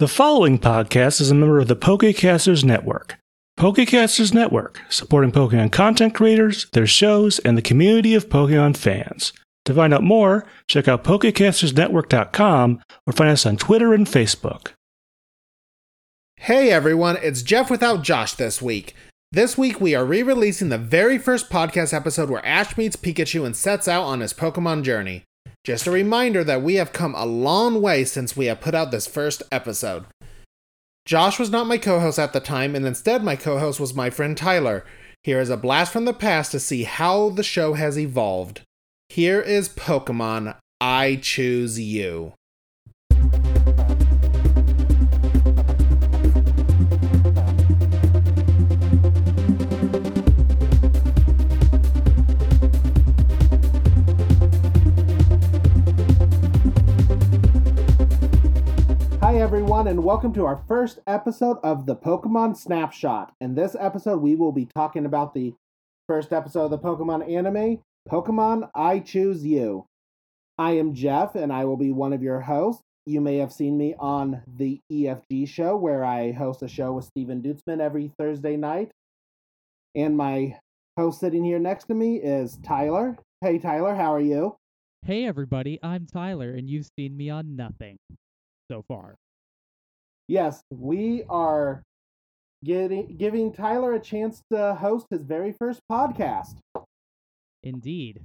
The following podcast is a member of the Pokecasters Network. Pokecasters Network, supporting Pokemon content creators, their shows, and the community of Pokemon fans. To find out more, check out PokecastersNetwork.com or find us on Twitter and Facebook. Hey everyone, it's Jeff without Josh this week. This week we are re releasing the very first podcast episode where Ash meets Pikachu and sets out on his Pokemon journey. Just a reminder that we have come a long way since we have put out this first episode. Josh was not my co host at the time, and instead, my co host was my friend Tyler. Here is a blast from the past to see how the show has evolved. Here is Pokemon I Choose You. Everyone, and welcome to our first episode of the Pokemon Snapshot. In this episode, we will be talking about the first episode of the Pokemon anime, Pokemon I Choose You. I am Jeff, and I will be one of your hosts. You may have seen me on the EFG show, where I host a show with Steven Dutzman every Thursday night. And my host sitting here next to me is Tyler. Hey, Tyler, how are you? Hey everybody, I'm Tyler, and you've seen me on nothing so far. Yes, we are getting giving Tyler a chance to host his very first podcast. Indeed.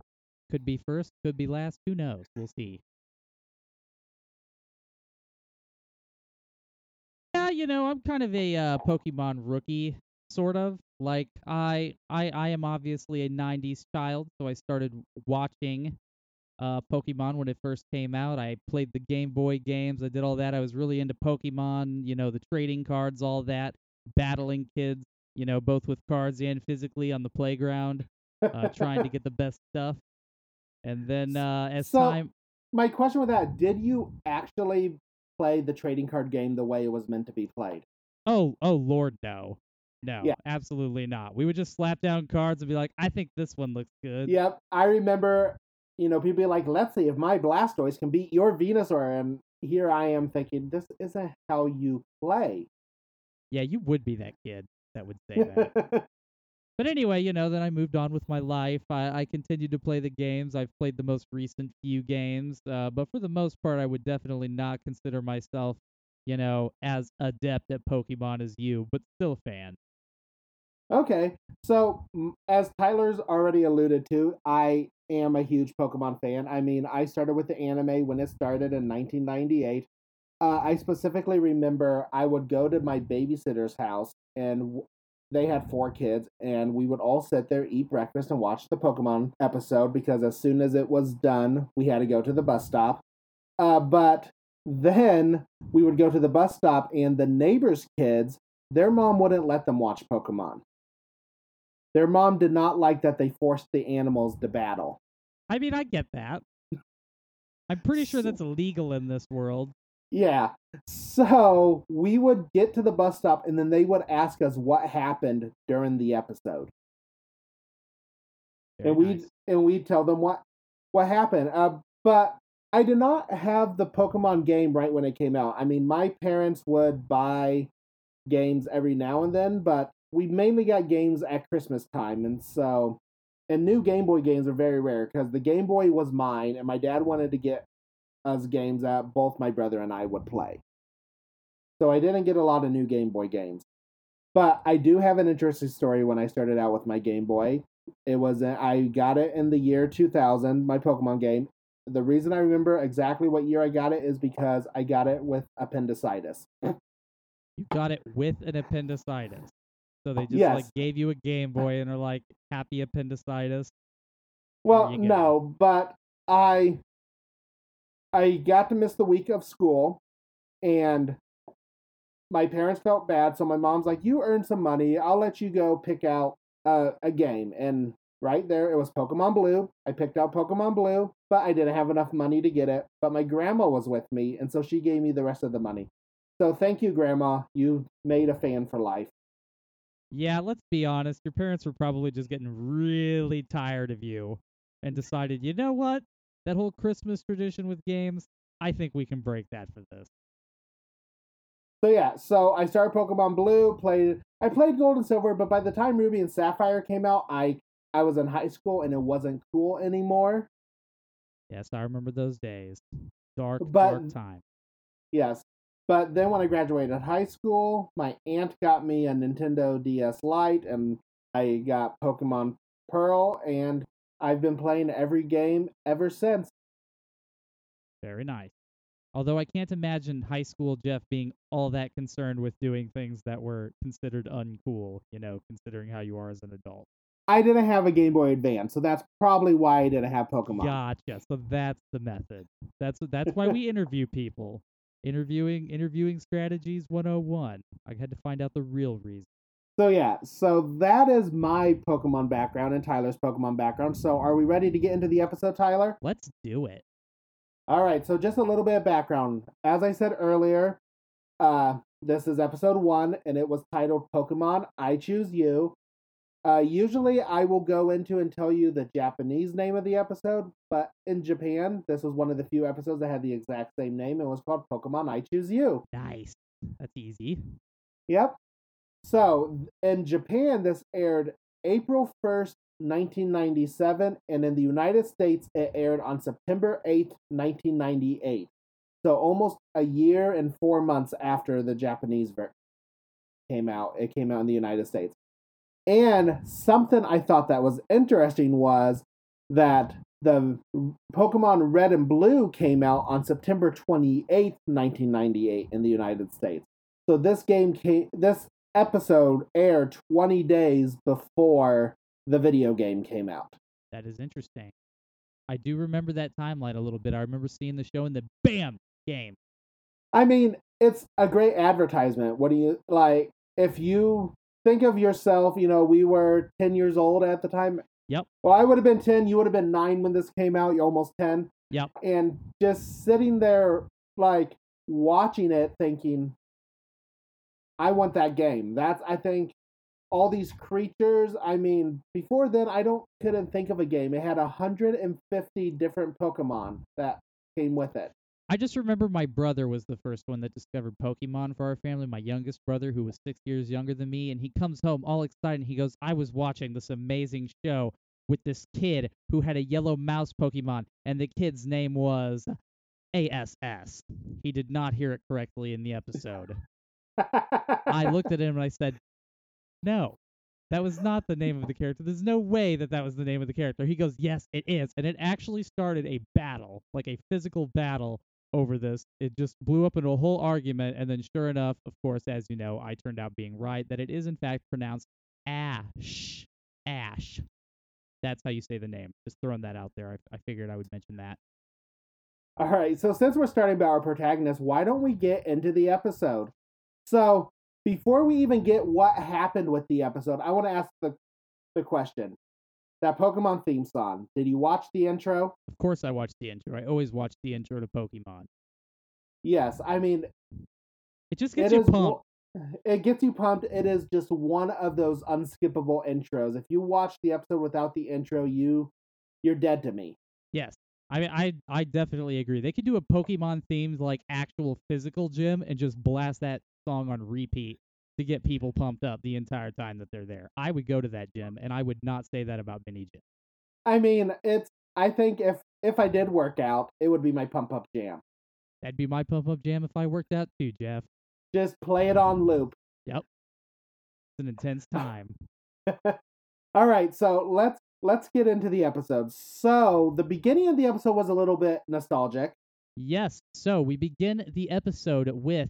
Could be first, could be last, who knows? We'll see. Yeah, you know, I'm kind of a uh, Pokemon rookie, sort of. Like I, I, I am obviously a '90s child, so I started watching uh, Pokemon when it first came out. I played the Game Boy games. I did all that. I was really into Pokemon, you know, the trading cards, all that, battling kids, you know, both with cards and physically on the playground, uh, trying to get the best stuff. And then uh, as So- time, My question with that: Did you actually play the trading card game the way it was meant to be played? oh, oh Lord, no. No, Yeah. absolutely not. We would just slap down cards and be like, I think this one looks good. Yep, I remember. You know, people be like, "Let's see if my Blastoise can beat your Venusaur," and here I am thinking, "This isn't how you play." Yeah, you would be that kid that would say that. But anyway, you know, then I moved on with my life. I, I continued to play the games. I've played the most recent few games, uh, but for the most part, I would definitely not consider myself, you know, as adept at Pokemon as you, but still a fan. Okay, so as Tyler's already alluded to, I am a huge Pokemon fan. I mean, I started with the anime when it started in 1998. Uh, I specifically remember I would go to my babysitter's house, and they had four kids, and we would all sit there, eat breakfast, and watch the Pokemon episode because as soon as it was done, we had to go to the bus stop. Uh, but then we would go to the bus stop, and the neighbors' kids, their mom wouldn't let them watch Pokemon. Their mom did not like that they forced the animals to battle. I mean, I get that. I'm pretty sure that's illegal in this world. Yeah. So we would get to the bus stop and then they would ask us what happened during the episode. Very and we nice. and we tell them what what happened. Uh, but I did not have the Pokemon game right when it came out. I mean, my parents would buy games every now and then, but we mainly got games at Christmas time, and so and new Game Boy games are very rare because the Game Boy was mine, and my dad wanted to get us games that both my brother and I would play. So I didn't get a lot of new Game Boy games. But I do have an interesting story when I started out with my Game Boy. It was I got it in the year 2000, my Pokemon game. The reason I remember exactly what year I got it is because I got it with appendicitis. You got it with an appendicitis. So they just Yes. like gave you a Game Boy and are like, happy appendicitis. Well, no, but I I got to miss the week of school and my parents felt bad, so my mom's like, "You earned some money. I'll let you go pick out uh, a game." And right there, it was Pokemon Blue. I picked out Pokemon Blue, but I didn't have enough money to get it. But my grandma was with me, and so she gave me the rest of the money. So thank you, Grandma. You made a fan for life. Yeah, let's be honest. Your parents were probably just getting really tired of you and decided, you know what? That whole Christmas tradition with games, I think we can break that for this. So yeah, so I started Pokemon Blue, played I played Gold and Silver, but by the time Ruby and Sapphire came out, I I was in high school and it wasn't cool anymore. Yes, I remember those days. Dark, But- dark time. Yes. But then when I graduated high school, my aunt got me a Nintendo DS Lite and I got Pokemon Pearl and I've been playing every game ever since. Very nice. Although I can't imagine high school Jeff being all that concerned with doing things that were considered uncool, you know, considering how you are as an adult. I didn't have a Game Boy Advance, so that's probably why I didn't have Pokemon. Gotcha. So that's the method. That's that's why we interview people. Interviewing interviewing strategies 101. I had to find out the real reason. So yeah, so that is my Pokemon background and Tyler's Pokemon background. So are we ready to get into the episode, Tyler? Let's do it. All right, so just a little bit of background. As I said earlier, uh, this is episode one, and it was titled Pokemon I Choose You. Uh, usually, I will go into and tell you the Japanese name of the episode, but in Japan, this was one of the few episodes that had the exact same name. It was called Pokemon I Choose You. Nice. That's easy. Yep. So in Japan, this aired April 1st, 1997, and in the United States, it aired on September 8th, 1998. So almost a year and four months after the Japanese version came out, it came out in the United States. And something I thought that was interesting was that the Pokemon Red and Blue came out on September 28th, 1998 in the United States. So this game came this episode aired 20 days before the video game came out. That is interesting. I do remember that timeline a little bit. I remember seeing the show and the bam game. I mean, it's a great advertisement. What do you like if you think of yourself, you know, we were 10 years old at the time. Yep. Well, I would have been 10, you would have been 9 when this came out, you're almost 10. Yep. And just sitting there like watching it thinking I want that game. That's I think all these creatures, I mean, before then I don't couldn't think of a game. It had 150 different Pokemon that came with it. I just remember my brother was the first one that discovered Pokemon for our family. My youngest brother, who was six years younger than me, and he comes home all excited. And he goes, "I was watching this amazing show with this kid who had a yellow mouse Pokemon, and the kid's name was ASS." He did not hear it correctly in the episode. I looked at him and I said, "No, that was not the name of the character. There's no way that that was the name of the character." He goes, "Yes, it is," and it actually started a battle, like a physical battle over this. It just blew up into a whole argument, and then sure enough, of course, as you know, I turned out being right that it is in fact pronounced Ash. Ash. That's how you say the name. Just throwing that out there. I, I figured I would mention that. All right, so since we're starting about our protagonist, why don't we get into the episode? So, before we even get what happened with the episode, I want to ask the the question. That Pokemon theme song, did you watch the intro? Of course, I watched the intro. I always watch the intro to Pokemon. Yes, I mean, It just it gets you is pumped. it gets you pumped. It is just one of those unskippable intros. If you watch the episode without the intro, you you're dead to me. Yes. I mean, I I definitely agree. They could do a Pokemon themed like actual physical gym and just blast that song on repeat to get people pumped up the entire time that they're there. I would go to that gym, and I would not say that about mini gym. I mean, it's I think if if I did work out, it would be my pump up jam. That'd be my pump up jam if I worked out too, Jeff. Just play it on loop. Yep. It's an intense time. All right, so let's let's get into the episode. So the beginning of the episode was a little bit nostalgic. Yes. So we begin the episode with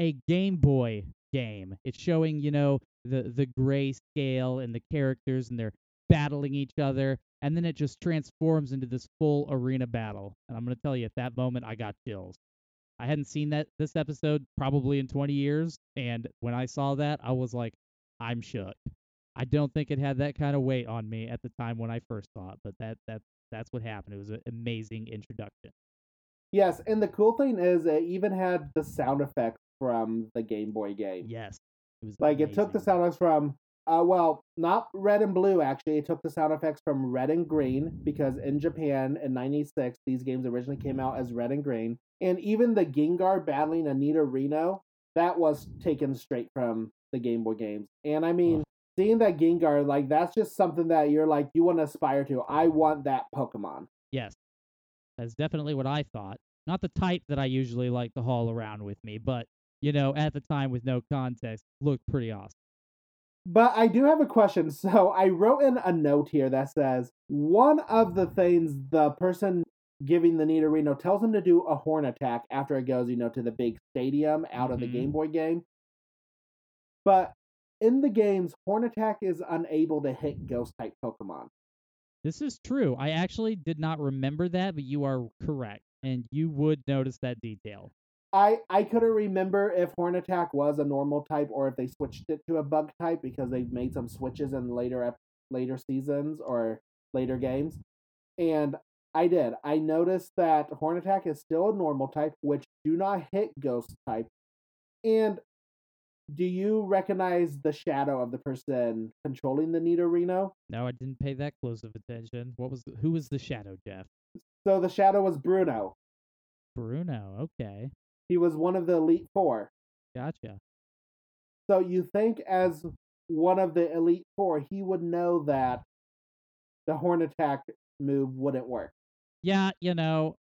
a Game Boy game. It's showing, you know, the the gray scale and the characters and they're battling each other and then it just transforms into this full arena battle. And I'm going to tell you at that moment I got chills. I hadn't seen that this episode probably in 20 years and when I saw that I was like I'm shook. I don't think it had that kind of weight on me at the time when I first saw it, but that that that's what happened. It was an amazing introduction. Yes, and the cool thing is it even had the sound effects from the Game Boy game. Yes. It Like it took the sound effects from uh well, not red and blue actually. It took the sound effects from red and green because in Japan in 96 these games originally came out as red and green. And even the Gengar battling a Nidorino, that was taken straight from the Game Boy games. And I mean, seeing that Gengar, like that's just something that you're like you want to aspire to. I want that Pokemon. Yes, that's definitely what I thought. Not the type that I usually like to haul around with me, but you know, at the time with no context, looked pretty awesome. But I do have a question. So I wrote in a note here that says one of the things the person giving the Nidorino tells him to do a horn attack after it goes, you know, to the big stadium out of the. Game mm-hmm. Boy game. But in the games, horn attack is unable to hit ghost type Pokemon. This is true. I actually did not remember that, but you are correct, and you would notice that detail. I I couldn't remember if horn attack was a normal type or if they switched it to a bug type because they've made some switches in later ep- later seasons or later games. And I did. I noticed that horn attack is still a normal type, which do not hit ghost type. And do you recognize the shadow of the person controlling the Nidorino? No, I didn't pay that close of attention. What was the, who was the shadow, Jeff? So the shadow was Bruno. Bruno. Okay, He was one of the Elite Four. gotcha. So you think as one of the Elite Four, he would know that the horn attack move wouldn't work. Yeah, you know,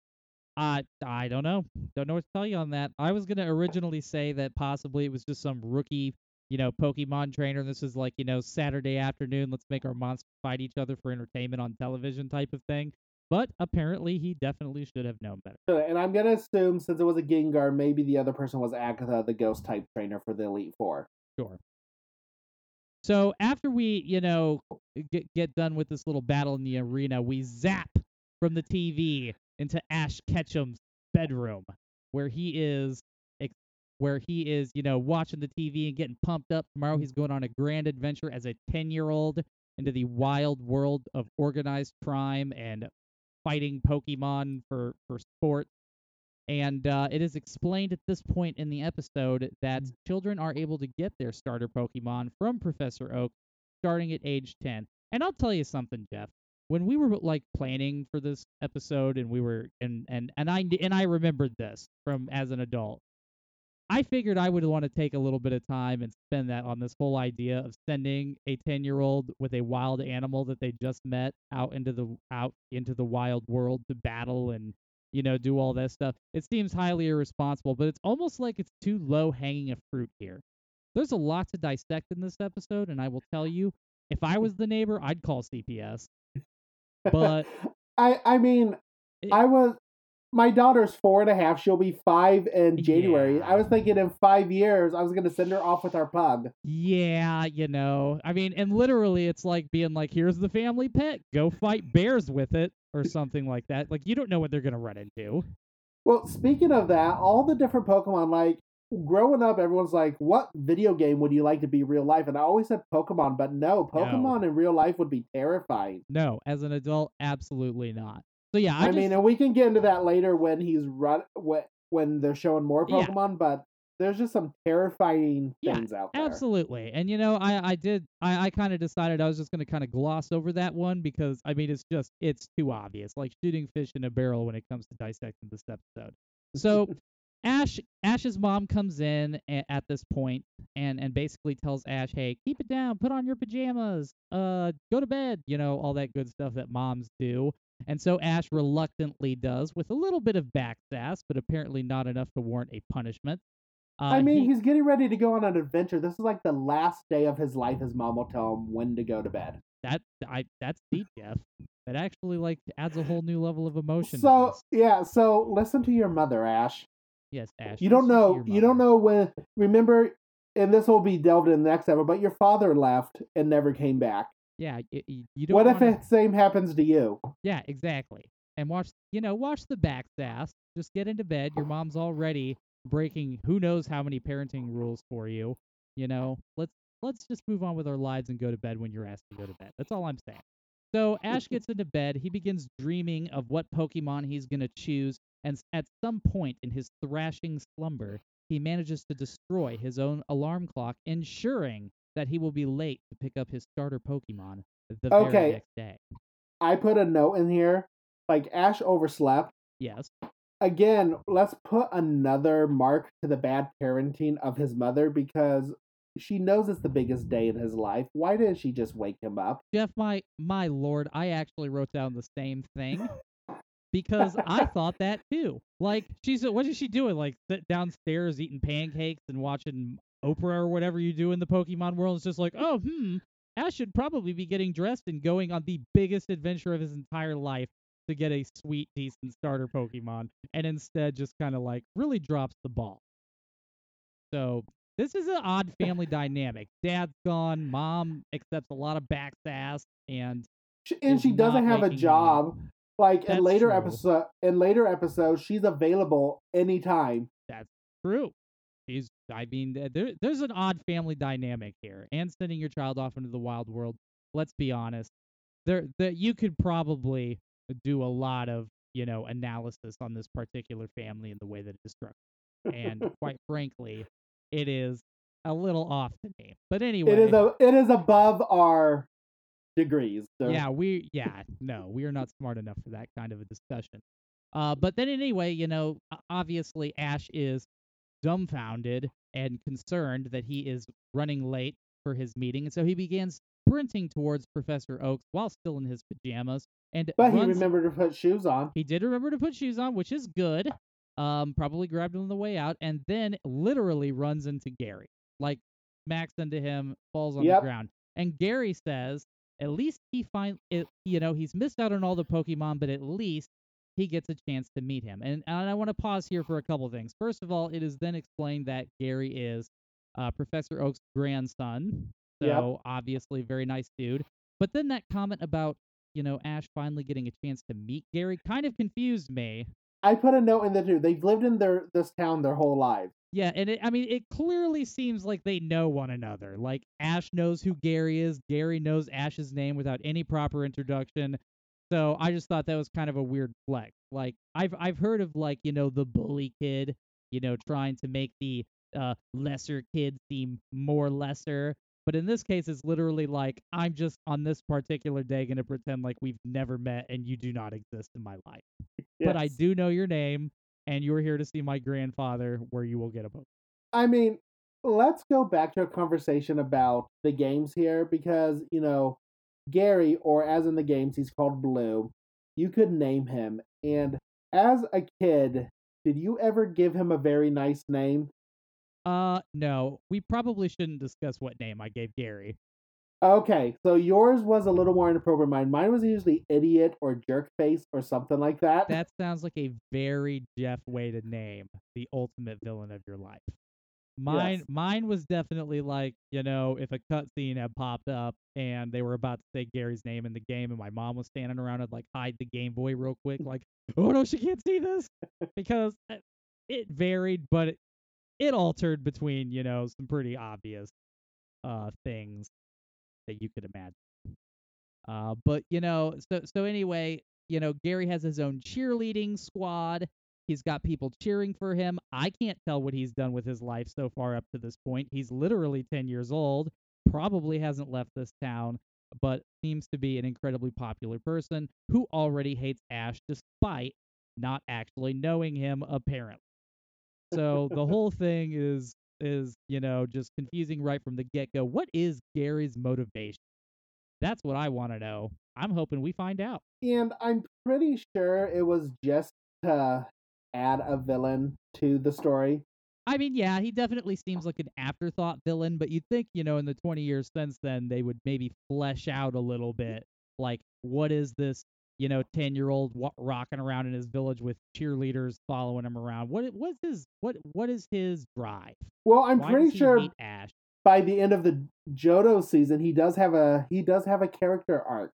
I I don't know. Don't know what to tell you on that. I was gonna originally say that possibly it was just some rookie, you know, Pokemon trainer. This is like, you know, Saturday afternoon, let's make our monsters fight each other for entertainment on television type of thing. But apparently he definitely should have known better. And I'm gonna assume since it was a Gengar, maybe the other person was Agatha, the ghost type trainer for the Elite Four. Sure. So after we, you know, get get done with this little battle in the arena, we zap from the TV into Ash Ketchum's bedroom, where he is, where he is, you know, watching the TV and getting pumped up. Tomorrow he's going on a grand adventure as a ten-year-old into the wild world of organized crime and fighting Pokemon for for sport. And uh, it is explained at this point in the episode that children are able to get their starter Pokemon from Professor Oak starting at age 10. And I'll tell you something, Jeff. When we were like planning for this episode and we were and and and I and I remembered this from as an adult. I figured I would want to take a little bit of time and spend that on this whole idea of sending a 10-year-old with a wild animal that they just met out into the out into the wild world to battle and you know, do all that stuff. It seems highly irresponsible, but it's almost like it's too low hanging a fruit here. There's a lot to dissect in this episode, and I will tell you, if I was the neighbor, I'd call CPS. But I I mean, It- I was my daughter's four and a half. She'll be five in January. Yeah. I was thinking in five years, I was gonna send her off with our pug. yeah, you know, I mean, and literally, it's like being like, here's the family pet, go fight bears with it, or something like that. Like, you don't know what they're gonna run into. Well, speaking of that, all the different Pokemon, like growing up, everyone's like, "What video game would you like to be real life?" And I always said Pokemon, but no, Pokemon in real life would be terrifying. No, as an adult, absolutely not. So yeah, I, I, just, mean, and we can get into that later when he's run when when they're showing more Yeah. Pokemon, but there's just some terrifying Yeah, things out there. Absolutely. And you know, I I did I I kind of decided I was just going to kind of gloss over that one because I mean it's just it's too obvious. Like shooting fish in a barrel when it comes to dissecting this episode. So Ash Ash's mom comes in a- at this point and and basically tells Ash, "Hey, keep it down. Put on your pajamas. Uh go to bed." You know, all that good stuff that moms do. And so Ash reluctantly does with a little bit of backsass, but apparently not enough to warrant a punishment. Uh, I mean, he- he's getting ready to go on an adventure. This is like the last day of his life. His mom will tell him when to go to bed. that I that's deep, Jeff. That actually like adds a whole new level of emotion. So yeah, so listen to your mother, Ash. yes, Ash. You don't know. You don't know when. Remember, and this will be delved in the next episode. But your father left and never came back. Yeah, y- y- you don't. What if wanna- the same happens to you? Yeah, exactly. And watch, you know, watch the back backsass. Just get into bed. Your mom's already breaking who knows how many parenting rules for you. You know, let's let's just move on with our lives and go to bed when you're asked to go to bed. That's all I'm saying. So Ash gets into bed. He begins dreaming of what Pokemon he's gonna choose, and at some point in his thrashing slumber, he manages to destroy his own alarm clock, ensuring that he will be late to pick up his starter Pokemon the Okay. very next day. I put a note in here. Like Ash overslept. Yes. again, let's put another mark to the bad parenting of his mother because she knows it's the biggest day in his life. Why didn't she just wake him up? Jeff, my my lord, I actually wrote down the same thing because I thought that too. Like she's what is she doing? Like sit downstairs eating pancakes and watching Oprah or whatever you do in the Pokemon world. It's just like, oh, hmm, Ash should probably be getting dressed and going on the biggest adventure of his entire life to get a sweet, decent starter Pokemon, and instead just kind of like really drops the ball. So this is an odd family dynamic. Dad's gone, mom accepts a lot of backsass, and She, and she doesn't have a job. Like in later true. episode, in later episodes, she's available anytime. that's true. He's, I mean, there, there's an odd family dynamic here, and sending your child off into the wild world. Let's be honest, there, that you could probably do a lot of, you know, analysis on this particular family and the way that it is structured. And quite frankly, it is a little off to me. But anyway, It is a it is above our degrees. So. Yeah, we yeah, no, we are not smart enough for that kind of a discussion. Uh, but then anyway, you know, obviously Ash is dumbfounded and concerned that he is running late for his meeting, and so he begins sprinting towards Professor Oaks while still in his pajamas. And But he runs- remembered to put shoes on. he did remember to put shoes on, which is good. Um, probably grabbed him on the way out, and then literally runs into Gary, like smacks into him, falls on Yep. the ground. And Gary says, at least he find it. You know, he's missed out on all the Pokemon, but at least he gets a chance to meet him. And, and I want to pause here for a couple things. First of all, it is then explained that Gary is uh, Professor Oak's grandson, so Yep. obviously very nice dude. But then that comment about you know Ash finally getting a chance to meet Gary kind of confused me. I put a note in there too. They've lived in their this town their whole lives. Yeah, and it, I mean, it clearly seems like they know one another. Like Ash knows who Gary is. Gary knows Ash's name without any proper introduction. So I just thought that was kind of a weird flex. Like I've I've heard of like you know the bully kid, you know, trying to make the uh, lesser kid seem more lesser. But in this case, it's literally like I'm just on this particular day gonna pretend like we've never met and you do not exist in my life. But I do know your name, and you're here to see my grandfather, where you will get a book. I mean, let's go back to a conversation about the games here because, you know, Gary, or as in the games, he's called Blue, you could name him. And as a kid, did you ever give him a very nice name? Uh, no, we probably shouldn't discuss what name I gave Gary. Okay, so yours was a little more inappropriate. Mine, mine was usually idiot or jerk face or something like that. That sounds like a very Jeff way to name the ultimate villain of your life. Mine, Yes. mine was definitely like you know if a cutscene had popped up and they were about to say Gary's name in the game and my mom was standing around, I'd like hide the Game Boy real quick, like oh no, she can't see this because it varied, but it, it altered between you know some pretty obvious uh things that you could imagine. Uh, but you know, so so anyway, you know, Gary has his own cheerleading squad. He's got people cheering for him. I can't tell what he's done with his life so far up to this point. He's literally 10 years old, probably hasn't left this town, but seems to be an incredibly popular person who already hates Ash despite not actually knowing him apparently. So the whole thing is is, you know, just confusing right from the get-go. What is Gary's motivation? That's what I want to know. I'm hoping we find out. And I'm pretty sure it was just to add a villain to the story. I mean, yeah, he definitely seems like an afterthought villain, but you'd think, you know, in the 20 years since then, they would maybe flesh out a little bit. Like, what is this, you know, 10 year old wa- rocking around in his village with cheerleaders following him around? What what's his what what is his drive? Well, I'm Why pretty sure Ash? by the end of the Johto season, he does have a he does have a character arc.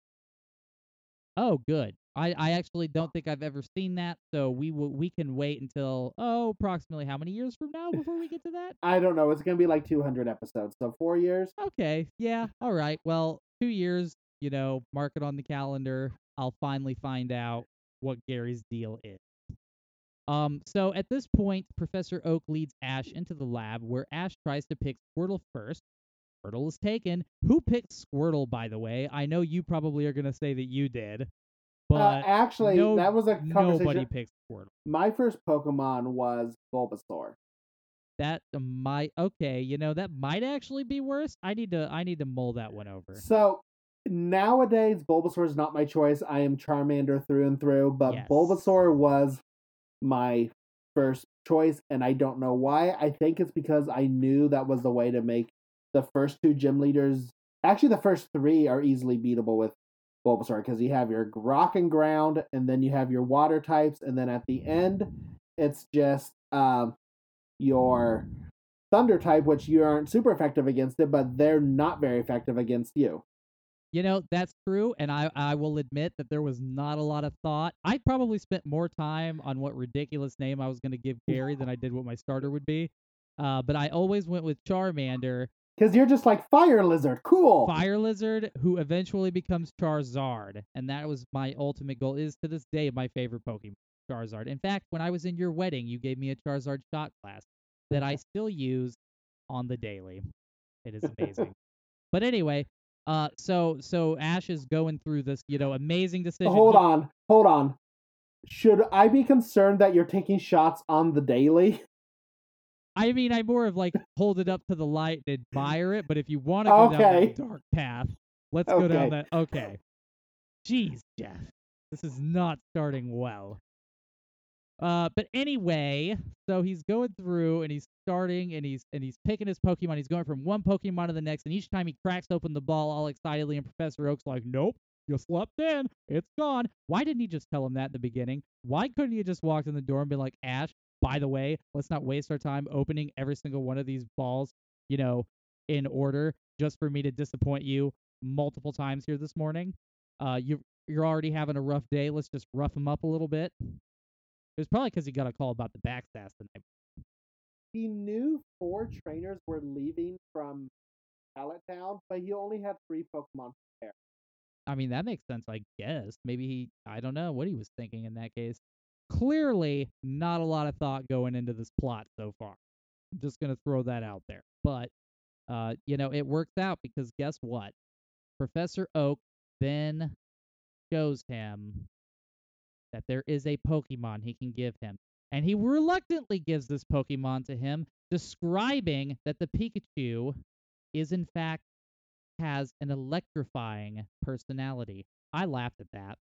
Oh, good. I, I actually don't think I've ever seen that, so we will we can wait until oh approximately how many years from now before we get to that? I don't know. It's gonna be like 200 episodes, so four years. Okay, yeah, all right. Well, two years, you know, mark it on the calendar. I'll finally find out what Gary's deal is. Um, so at this point, Professor Oak leads Ash into the lab where Ash tries to pick Squirtle first. Squirtle is taken. Who picked Squirtle, by the way? I know you probably are gonna say that you did. But uh, actually, no- that was a conversation. nobody picks Squirtle. My first Pokemon was Bulbasaur. That might okay, you know that might actually be worse. I need to I need to mull that one over. So nowadays, Bulbasaur is not my choice. I am Charmander through and through, but Yes. Bulbasaur was my first choice, and I don't know why. I think it's because I knew that was the way to make the first two gym leaders. Actually, the first three are easily beatable with Bulbasaur because you have your rock and ground, and then you have your water types, and then at the end, it's just um, your thunder type, which you aren't super effective against it, but they're not very effective against you. You know, that's true, and I, I will admit that there was not a lot of thought. I probably spent more time on what ridiculous name I was going to give Gary than I did what my starter would be. Uh, but I always went with Charmander, Because you're just like fire lizard, cool. Fire Lizard, who eventually becomes Charizard, and that was my ultimate goal. Is to this day my favorite Pokemon, Charizard. In fact, when I was in your wedding, you gave me a Charizard shot glass that I still use on the daily. It is amazing. but anyway, uh, so so Ash is going through this, you know, amazing decision. Hold on, hold on. Should I be concerned that you're taking shots on the daily? I mean, I more of like hold it up to the light and admire it. But if you want to go down Okay. that dark path, let's go down that. Okay. Jeez, Jeff, this is not starting well. Uh, but anyway, so he's going through and he's starting and he's and he's picking his Pokemon. He's going from one Pokemon to the next, and each time he cracks open the ball all excitedly, and Professor Oak's like, "Nope, you slept in. It's gone." Why didn't he just tell him that in the beginning? Why couldn't he have just walked in the door and be like, "Ash, by the way, let's not waste our time opening every single one of these balls, you know, in order just for me to disappoint you multiple times here this morning. Uh, you you're already having a rough day. Let's just rough him up a little bit. It was probably because he got a call about the backstats the night. He knew four trainers were leaving from Pallet Town, but he only had three Pokemon. I mean, that makes sense, I guess. Maybe he, I don't know what he was thinking in that case. Clearly, not a lot of thought going into this plot so far. I'm just gonna throw that out there. But, uh, you know, it works out because guess what? Professor Oak then shows him that there is a Pokemon he can give him. And he reluctantly gives this Pokemon to him, describing that the Pikachu is in fact has an electrifying personality. I laughed at that.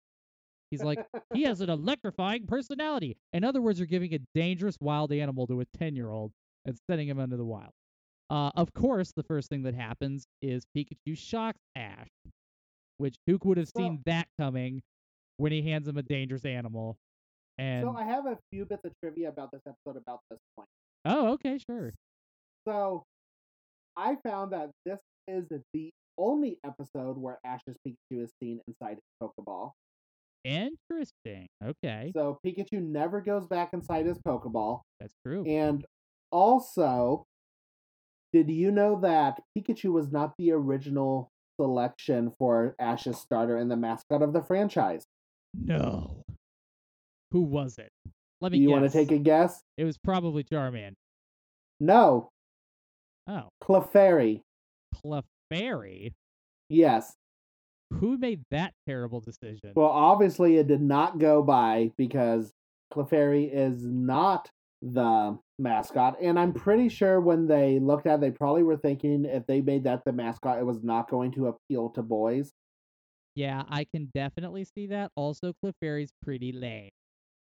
He's like, he has an electrifying personality. In other words, you're giving a dangerous wild animal to a 10 year old and sending him into the wild. Uh, of course, the first thing that happens is Pikachu shocks Ash, which who would have seen So- that coming when he hands him a dangerous animal? And So I have a few bits of trivia about this episode about this point. oh, okay, sure. So I found that this is the only episode where Ash's Pikachu is seen inside his Pokeball. Interesting. Okay, So Pikachu never goes back inside his Pokeball. that's true. And also, did you know that Pikachu was not the original selection for Ash's starter and the mascot of the franchise? No. Who was it? Let me you guess. want to take a guess? It was probably Charmander. No, Oh, Clefairy. Clefairy. Yes. Who made that terrible decision? Well, obviously it did not go by because Clefairy is not the mascot, and I'm pretty sure when they looked at it, they probably were thinking if they made that the mascot, it was not going to appeal to boys. yeah, I can definitely see that. Also, Clefairy's pretty lame.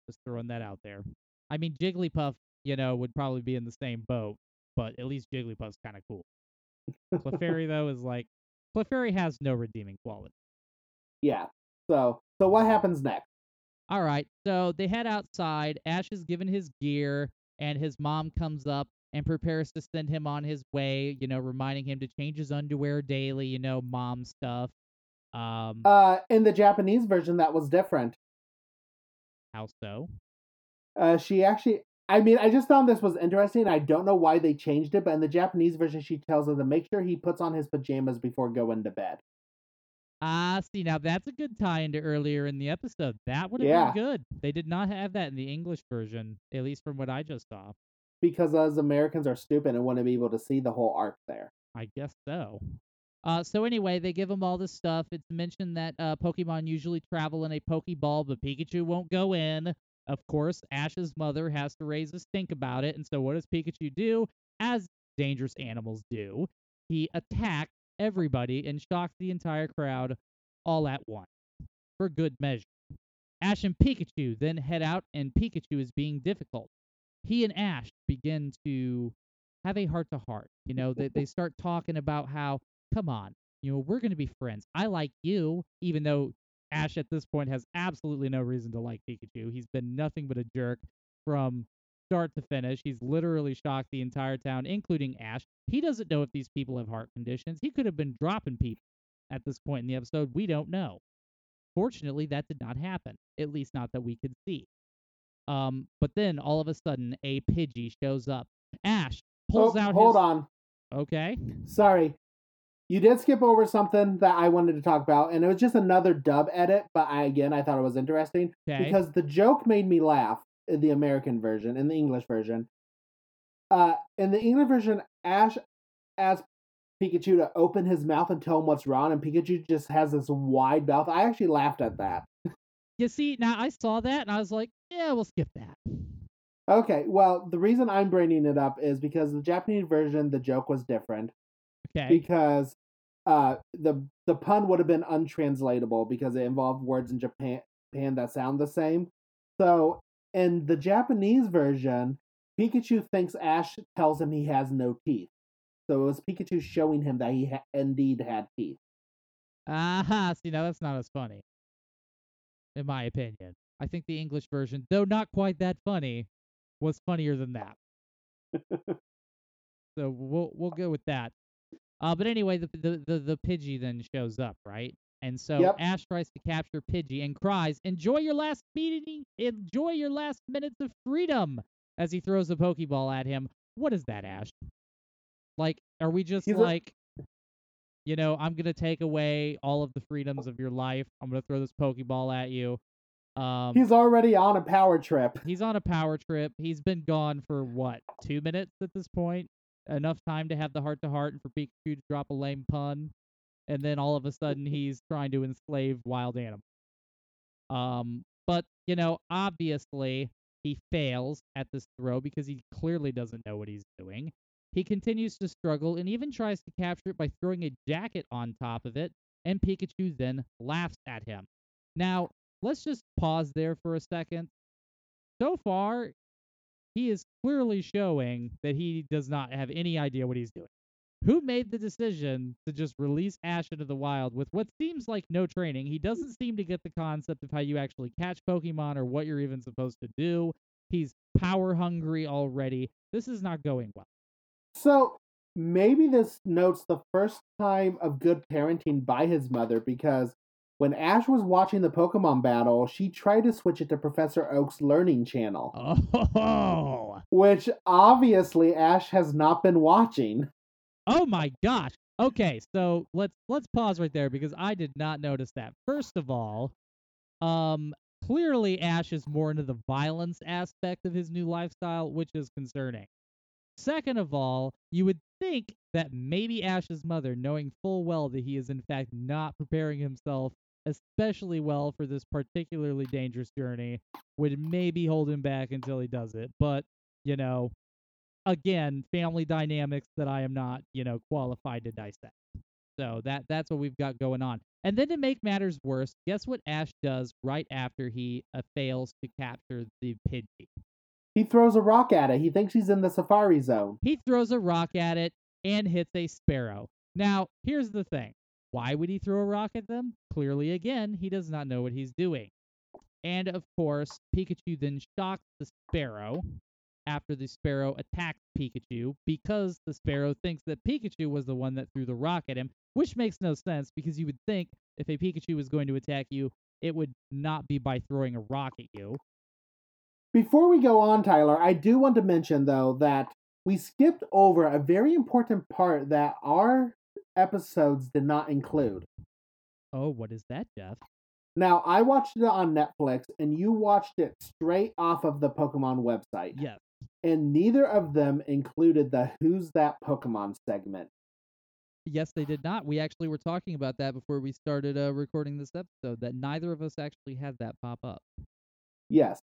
Just throwing that out there. I mean, Jigglypuff, you know, would probably be in the same boat, but at least Jigglypuff's kind of cool. Clefairy though is like Clefairy has no redeeming quality. Yeah. So, so what happens next? All right, so they head outside. Ash is given his gear, and his mom comes up and prepares to send him on his way. You know, reminding him to change his underwear daily. You know, mom stuff. Um, Uh, in the Japanese version, that was different. how so? Uh, she actually, I mean, I just found this was interesting. I don't know why they changed it, but in the Japanese version, she tells him to make sure he puts on his pajamas before going to bed. Ah, see, now that's a good tie into earlier in the episode. That would have Yeah. been good. They did not have that in the English version, at least from what I just saw. Because us Americans are stupid and want to be able to see the whole arc there. I guess so. Uh, so anyway, they give him all this stuff. It's mentioned that uh, Pokemon usually travel in a Pokeball, but Pikachu won't go in. Of course, Ash's mother has to raise a stink about it. And so what does Pikachu do? As dangerous animals do, he attacks everybody and shocks the entire crowd all at once for good measure. Ash and Pikachu then head out, and Pikachu is being difficult. He and Ash begin to have a heart to heart. You know, they, they start talking about how, come on, you know, we're going to be friends. I like you, even though Ash at this point has absolutely no reason to like Pikachu. He's been nothing but a jerk from start to finish. He's literally shocked the entire town, including Ash. He doesn't know if these people have heart conditions. He could have been dropping people at this point in the episode. We don't know. Fortunately, that did not happen, at least not that we could see. Um, but then all of a sudden, a Pidgey shows up. Ash pulls Oh, out hold his. on. Okay. Sorry. You did skip over something that I wanted to talk about, and it was just another dub edit, but I again I thought it was interesting Okay. because the joke made me laugh in the American version, in the English version. Uh in the English version, Ash asks Pikachu to open his mouth and tell him what's wrong, and Pikachu just has this wide mouth. I actually laughed at that. you see, now I saw that and I was like, yeah, we'll skip that. Okay, well, the reason I'm bringing it up is because the Japanese version, the joke was different. Okay. because uh the the pun would have been untranslatable because it involved words in Japan, Japan that sound the same. So in the Japanese version, Pikachu thinks Ash tells him he has no teeth. So it was Pikachu showing him that he ha- indeed had teeth. Aha, see, now that's not as funny, in my opinion. I think the English version, though not quite that funny, was funnier than that. so we'll we'll go with that. Uh, but anyway, the the the, the Pidgey then shows up, right? And so Yep. Ash tries to capture Pidgey and cries, "Enjoy your last meeting, enjoy your last minutes of freedom!" As he throws a Pokeball at him. What is that, Ash? Like, are we just He's a- like, you know, I'm gonna take away all of the freedoms of your life. I'm gonna throw this Pokeball at you. Um, He's already on a power trip. He's on a power trip. He's been gone for what, two minutes at this point? Enough time to have the heart to heart and for Pikachu to drop a lame pun. And then all of a sudden he's trying to enslave wild animals. Um, but, you know, obviously he fails at this throw because he clearly doesn't know what he's doing. He continues to struggle and even tries to capture it by throwing a jacket on top of it, and Pikachu then laughs at him. Now, let's just pause there for a second. So far, he is clearly showing that he does not have any idea what he's doing. Who made the decision to just release Ash into the wild with what seems like no training? He doesn't seem to get the concept of how you actually catch Pokemon or what you're even supposed to do. He's power hungry already. This is not going well. So maybe this notes the first time of good parenting by his mother because when Ash was watching the Pokemon battle, she tried to switch it to Professor Oak's learning channel, Oh, which obviously Ash has not been watching. oh my gosh. Okay, so let's let's pause right there because I did not notice that. First of all, um clearly Ash is more into the violence aspect of his new lifestyle, which is concerning. Second of all, you would think that maybe Ash's mother, knowing full well that he is in fact not preparing himself especially well for this particularly dangerous journey, would maybe hold him back until he does it. But, you know, again, family dynamics that I am not, you know, qualified to dissect. So that that's what we've got going on. And then to make matters worse, guess what Ash does right after he uh, fails to capture the Pidgey? He throws a rock at it. He thinks he's in the Safari Zone. He throws a rock at it and hits a Spearow. Now, here's the thing. Why would he throw a rock at them? Clearly, again, he does not know what he's doing. And of course, Pikachu then shocks the Spearow after the Spearow attacks Pikachu because the Spearow thinks that Pikachu was the one that threw the rock at him, which makes no sense because you would think if a Pikachu was going to attack you, it would not be by throwing a rock at you. Before we go on, Tyler, I do want to mention, though, that we skipped over a very important part that our episodes did not include. Oh, what is that, Jeff? Now, I watched it on Netflix, and you watched it straight off of the Pokemon website. Yes. And neither of them included the Who's That Pokemon segment. Yes, they did not. We actually were talking about that before we started uh, recording this episode. That neither of us actually had that pop up. Yes.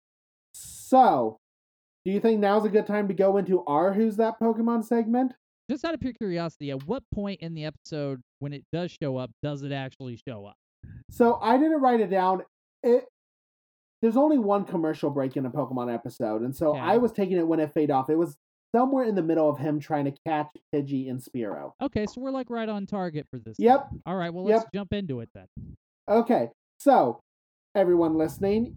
So, do you think now's a good time to go into our Who's That Pokemon segment? Just out of pure curiosity, at what point in the episode, when it does show up, does it actually show up? So I didn't write it down. It there's only one commercial break in a Pokemon episode, and so Okay. I was taking it when it fade off. It was somewhere in the middle of him trying to catch Pidgey and Spearow. Okay, so we're like right on target for this. Yep. then. All right, well, let's Yep. jump into it then. Okay, so everyone listening,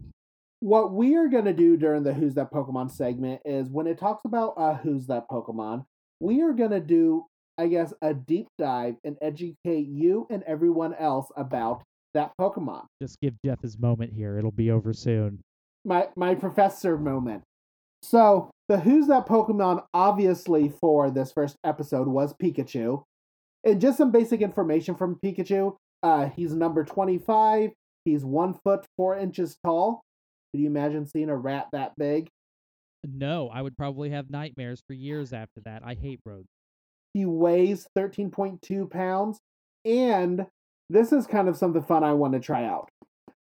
what we are going to do during the Who's That Pokemon segment is when it talks about uh, Who's That Pokemon, we are going to do, I guess, a deep dive and educate you and everyone else about that Pokemon. Just give Jeff his moment here. It'll be over soon. My my professor moment. So the Who's That Pokemon, obviously for this first episode was Pikachu, and just some basic information from Pikachu. Uh, he's number twenty-five. He's one foot four inches tall. Could you imagine seeing a rat that big? No, I would probably have nightmares for years after that. I hate roads. He weighs thirteen point two pounds, and this is kind of something fun I want to try out.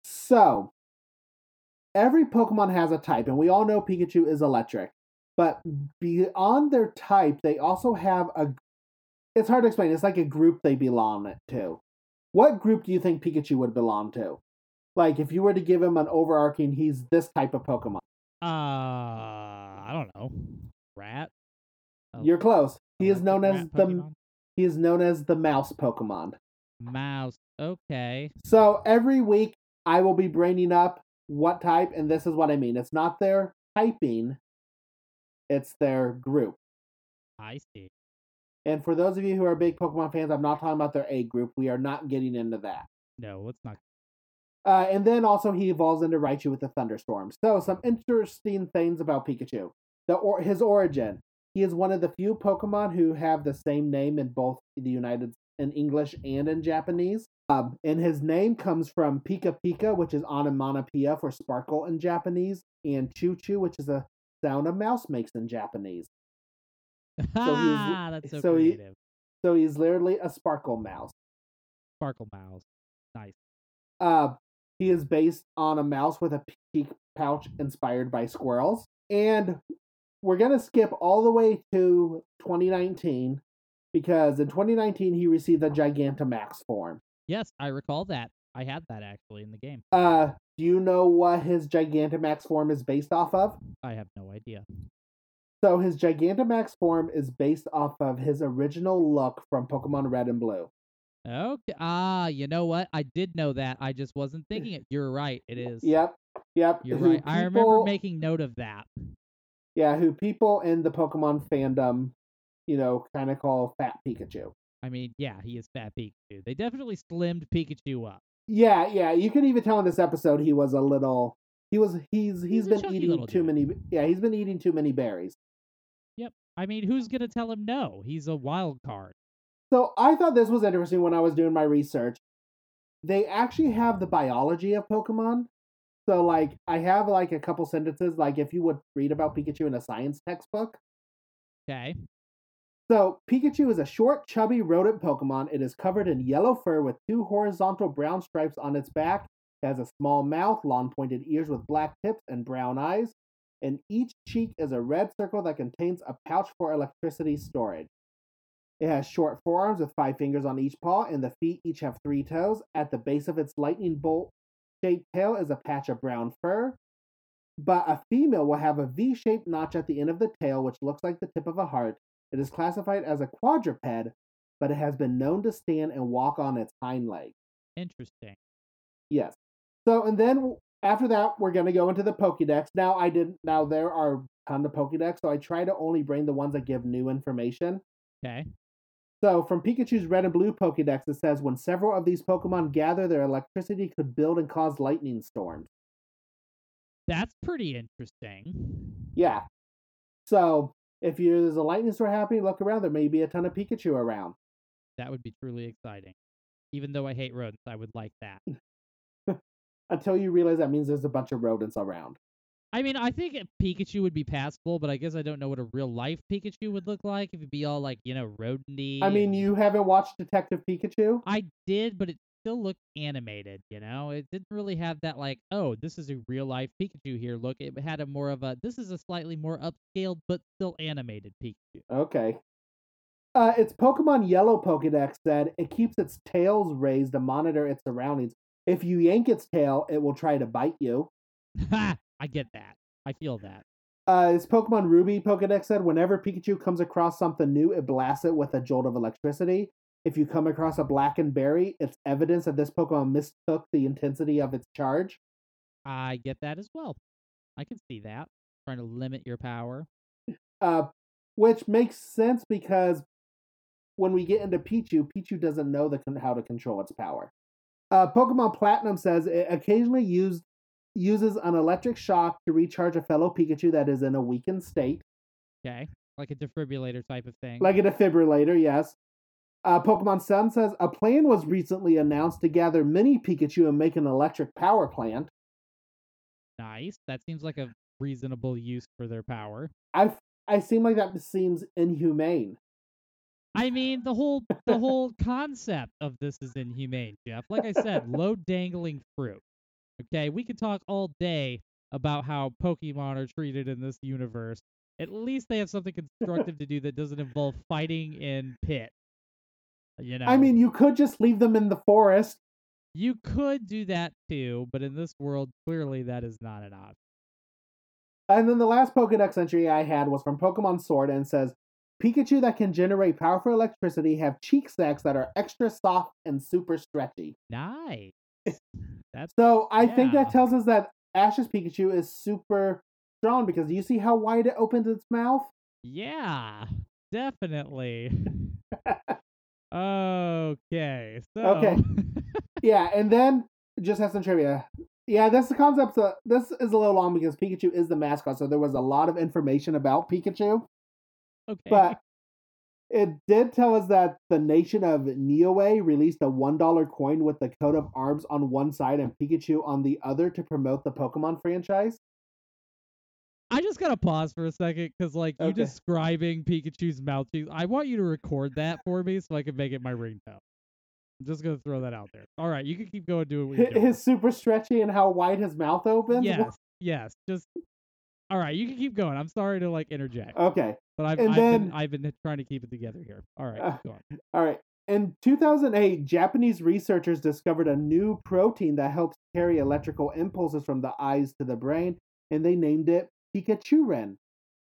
So every Pokemon has a type, and we all know Pikachu is electric. But beyond their type, they also have a. It's hard to explain. It's like a group they belong to. What group do you think Pikachu would belong to? Like, if you were to give him an overarching, he's this type of Pokemon. Uh, I don't know. Rat? Oh, You're close. He is known as the Pokemon? he is known as the Mouse Pokemon. Mouse. Okay. So every week I will be bringing up what type, and this is what I mean. It's not their typing, it's their group. I see. And for those of you who are big Pokemon fans, I'm not talking about their A group. We are not getting into that. No, let's not. Uh, and then also he evolves into Raichu with the Thunder Stone. So some interesting things about Pikachu. The or his origin. He is one of the few Pokemon who have the same name in both the United in English and in Japanese. Um, and his name comes from Pika Pika, which is onomatopoeia for sparkle in Japanese, and Choo Choo, which is a sound a mouse makes in Japanese. Ah, that's so, so he- creative. So he's literally a sparkle mouse. Sparkle Mouse. Nice. Uh, he is based on a mouse with a peak pouch inspired by squirrels. And we're going to skip all the way to 2019 because in 2019 he received the Gigantamax form. Yes, I recall that. I had that actually in the game. Uh, do you know what his Gigantamax form is based off of? I have no idea. So his Gigantamax form is based off of his original look from Pokemon Red and Blue. Okay. Ah, you know what? I did know that. I just wasn't thinking it. You're right. It is. Yep, yep. You're who right. I remember making note of that. Yeah, who people in the Pokemon fandom, you know, kind of call Fat Pikachu. I mean, yeah, he is Fat Pikachu. They definitely slimmed Pikachu up. Yeah, yeah. You can even tell in this episode he was a little. He was. He's. He's he's been eating too dude. many. Yeah, he's been eating too many berries. Yep. I mean, who's gonna tell him no? He's a wild card. So I thought this was interesting when I was doing my research. They actually have the biology of Pokemon. So like I have like a couple sentences like if you would read about Pikachu in a science textbook. Okay. So Pikachu is a short, chubby rodent Pokemon. It is covered in yellow fur with two horizontal brown stripes on its back. It has a small mouth, long pointed ears with black tips, and brown eyes. And each cheek is a red circle that contains a pouch for electricity storage. It has short forearms with five fingers on each paw, and the feet each have three toes. At the base of its lightning bolt shaped tail is a patch of brown fur. But a female will have a V shaped notch at the end of the tail, which looks like the tip of a heart. It is classified as a quadruped, but it has been known to stand and walk on its hind legs. Interesting. Yes. So, and then after that, we're going to go into the Pokédex. Now, I did. Now there are a ton of Pokédex, so I try to only bring the ones that give new information. Okay. So, from Pikachu's Red and Blue Pokédex, it says when several of these Pokemon gather, their electricity could build and cause lightning storms. That's pretty interesting. Yeah. So, if you, there's a lightning storm happening, look around. There may be a ton of Pikachu around. That would be truly exciting. Even though I hate rodents, I would like that. Until you realize that means there's a bunch of rodents around. I mean, I think a Pikachu would be passable, but I guess I don't know what a real life Pikachu would look like if it'd be all like you know rodendy. I mean, you haven't watched Detective Pikachu? I did, but it still looked animated. You know, it didn't really have that like, oh, this is a real life Pikachu here. Look, it had a more of a this is a slightly more upscaled but still animated Pikachu. Okay. Uh, its Pokemon Yellow Pokedex said it keeps its tails raised to monitor its surroundings. If you yank its tail, it will try to bite you. I get that. I feel that. Uh, its Pokemon Ruby Pokedex said whenever Pikachu comes across something new, it blasts it with a jolt of electricity. If you come across a blackened berry, it's evidence that this Pokemon mistook the intensity of its charge. I get that as well. I can see that. Trying to limit your power. Uh, which makes sense because when we get into Pichu, Pichu doesn't know the, how to control its power. Uh, Pokemon Platinum says it occasionally used, uses an electric shock to recharge a fellow Pikachu that is in a weakened state, Okay, like a defibrillator type of thing. like a defibrillator, yes. Uh, Pokemon Sun says a plan was recently announced to gather mini Pikachu and make an electric power plant. nice. That seems like a reasonable use for their power. I I seem like that seems inhumane. I mean, the whole the whole concept of this is inhumane, Jeff. Like I said, low dangling fruit. Okay, we could talk all day about how Pokemon are treated in this universe. At least they have something constructive to do that doesn't involve fighting in pit. You know, I mean, you could just leave them in the forest. you could do that too, but in this world, clearly that is not an option. And then the last Pokedex entry I had was from Pokemon Sword and says Pikachu that can generate powerful electricity have cheek sacs that are extra soft and super stretchy. Nice. That's So I think that tells us that Ash's Pikachu is super strong because do you see how wide it opens its mouth? yeah, definitely. okay, so Okay. Yeah, and then just have some trivia. Yeah, the concept. So this is a little long because Pikachu is the mascot, so there was a lot of information about Pikachu. okay. But it did tell us that the nation of Niue released a $1 coin with the coat of arms on one side and Pikachu on the other to promote the Pokemon franchise. I just gotta pause for a second because, like, you Okay. describing Pikachu's mouth. I want you to record that for me so I can make it my ringtone. I'm just gonna throw that out there. All right, you can keep going doing what you're doing. His super stretchy and how wide his mouth opens. yes, yes. Just all right. You can keep going. I'm sorry to like interject, Okay. but I've I've, been, I've been trying to keep it together here. All right, Uh, go on. All right. In 2008, Japanese researchers discovered a new protein that helps carry electrical impulses from the eyes to the brain, and they named it Pikachurin.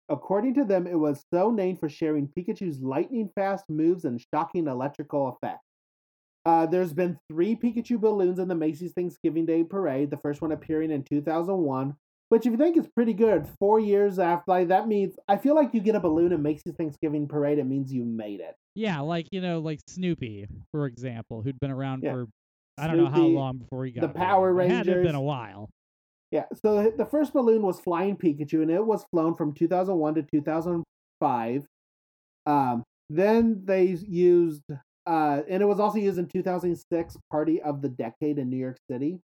According to them, it was so named for sharing Pikachu's lightning fast moves and shocking electrical effects. Uh, there's been three Pikachu balloons in the Macy's Thanksgiving Day Parade, the first one appearing in 2001. Which, if you think is pretty good, four years after, like, that means I feel like you get a balloon and makes Macy's Thanksgiving Parade, it means you made it. Yeah, like you know, like Snoopy, for example, who'd been around Yeah. for I don't know how long before he got the here. Power It had been a while. Yeah, so the first balloon was Flying Pikachu, and it was flown from 2001 to 2005. Um, then they used, uh, and it was also used in 2006 Party of the Decade in New York City.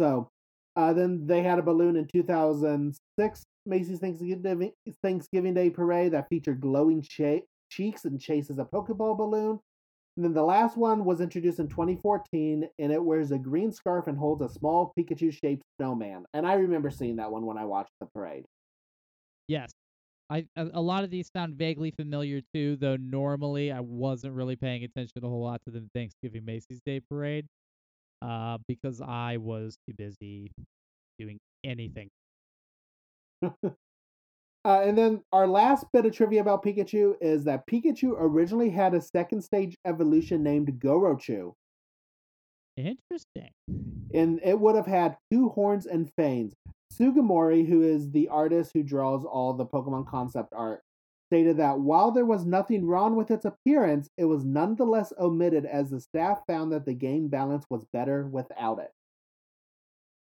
So, uh, then they had a balloon in 2006 Macy's Thanksgiving Thanksgiving Day Parade that featured glowing che- cheeks and chases a Pokeball balloon. And then the last one was introduced in 2014, and it wears a green scarf and holds a small Pikachu shaped snowman. And I remember seeing that one when I watched the parade. Yes. I a, a lot of these sound vaguely familiar too, though normally I wasn't really paying attention a whole lot to the Thanksgiving Macy's Day Parade, uh, because I was too busy doing anything. Uh, and then our last bit of trivia about Pikachu is that Pikachu originally had a second stage evolution named Gorochu, Interesting. and it would have had two horns and fangs. Sugimori, who is the artist who draws all the Pokemon concept art, stated that while there was nothing wrong with its appearance, it was nonetheless omitted as the staff found that the game balance was better without it.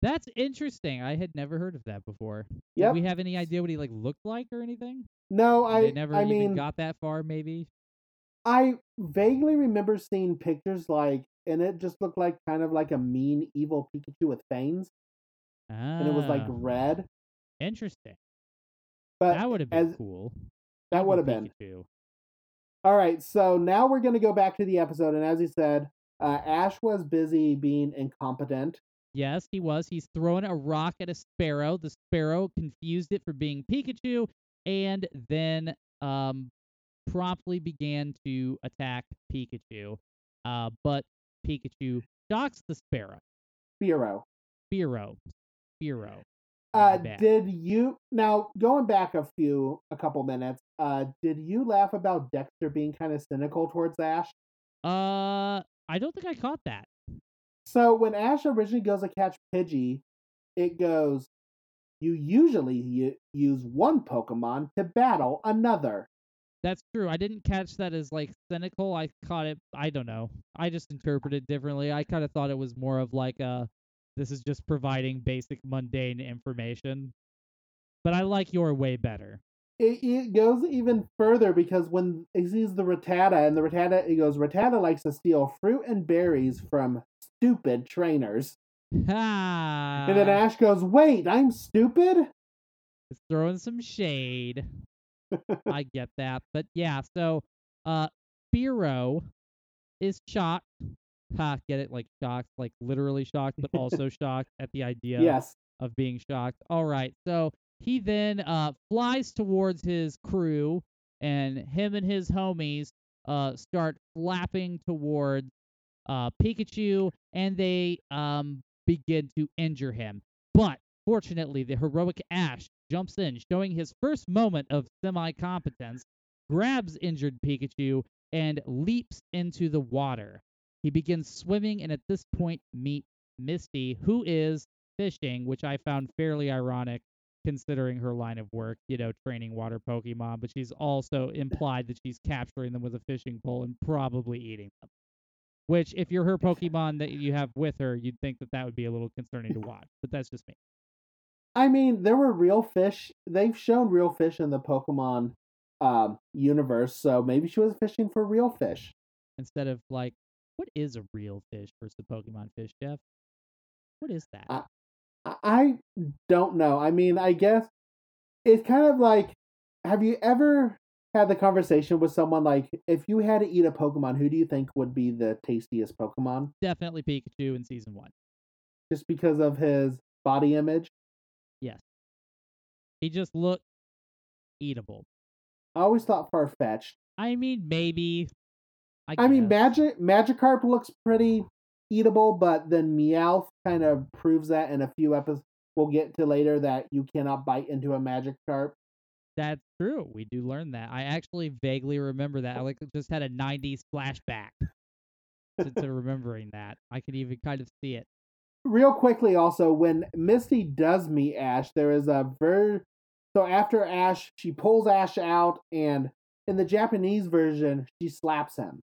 That's interesting. I had never heard of that before. Do we have any idea what he like looked like or anything? No, I they never I even mean got that far, maybe. I vaguely remember seeing pictures like and it just looked like kind of like a mean evil Pikachu with fangs. and it was like Ah, red. Interesting. But that would have been as- cool. That would have been. Pikachu. All right, so now we're going to go back to the episode, and as he said, uh, Ash was busy being incompetent. Yes, he was. He's throwing a rock at a sparrow. The sparrow confused it for being Pikachu, and then um, promptly began to attack Pikachu. Uh, but Pikachu shocks the sparrow. Spearow. Spearow. Spearow. Uh, did you now going back a few a couple minutes? Uh, did you laugh about Dexter being kind of cynical towards Ash? Uh, I don't think I caught that. So when Ash originally goes to catch Pidgey, it goes, "You usually use one Pokemon to battle another." That's true. I didn't catch that as like cynical. I caught it. I don't know. I just interpreted it differently. I kind of thought it was more of like a, this is just providing basic mundane information. But I like your way better. It, it goes even further because when he sees the Rattata, and the Rattata, he goes, "Rattata likes to steal fruit and berries from stupid trainers." Ha! And then Ash goes, "Wait, I'm stupid." It's throwing some shade. I get that. But yeah, so uh Spearow is shocked. Ha, get it? Like shocked, like literally shocked, but also shocked at the idea Yes. of being shocked. All right. So he then uh flies towards his crew and him and his homies uh start flapping towards uh Pikachu and they um begin to injure him. But fortunately, the heroic Ash jumps in, showing his first moment of semi-competence, grabs injured Pikachu and leaps into the water. He begins swimming and at this point meets Misty, who is fishing, which I found fairly ironic considering her line of work, you know, training water Pokemon, but she's also implied that she's capturing them with a fishing pole and probably eating them. Which, if you're her Pokemon that you have with her, you'd think that that would be a little concerning to watch. But that's just me. I mean, there were real fish. They've shown real fish in the Pokemon um, universe, so maybe she was fishing for real fish. Instead of like, what is a real fish versus a Pokemon fish, Jeff? What is that? I- I don't know. I mean, I guess it's kind of like have you ever had the conversation with someone like if you had to eat a Pokemon, who do you think would be the tastiest Pokemon? Definitely Pikachu in season one. Just because of his body image? Yes. He just looked eatable. I always thought Farfetch'd. I mean, maybe. I, I mean. Magic Magikarp looks pretty eatable, but then Meowth kind of proves that in a few episodes we'll get to later that you cannot bite into a Magikarp. That's true. We do learn that. I actually vaguely remember that. I like just had a 90s flashback to, to remembering that. I can even kind of see it. Real quickly, also, when Misty does meet Ash, there is a ver. So after Ash, she pulls Ash out, and in the Japanese version, she slaps him.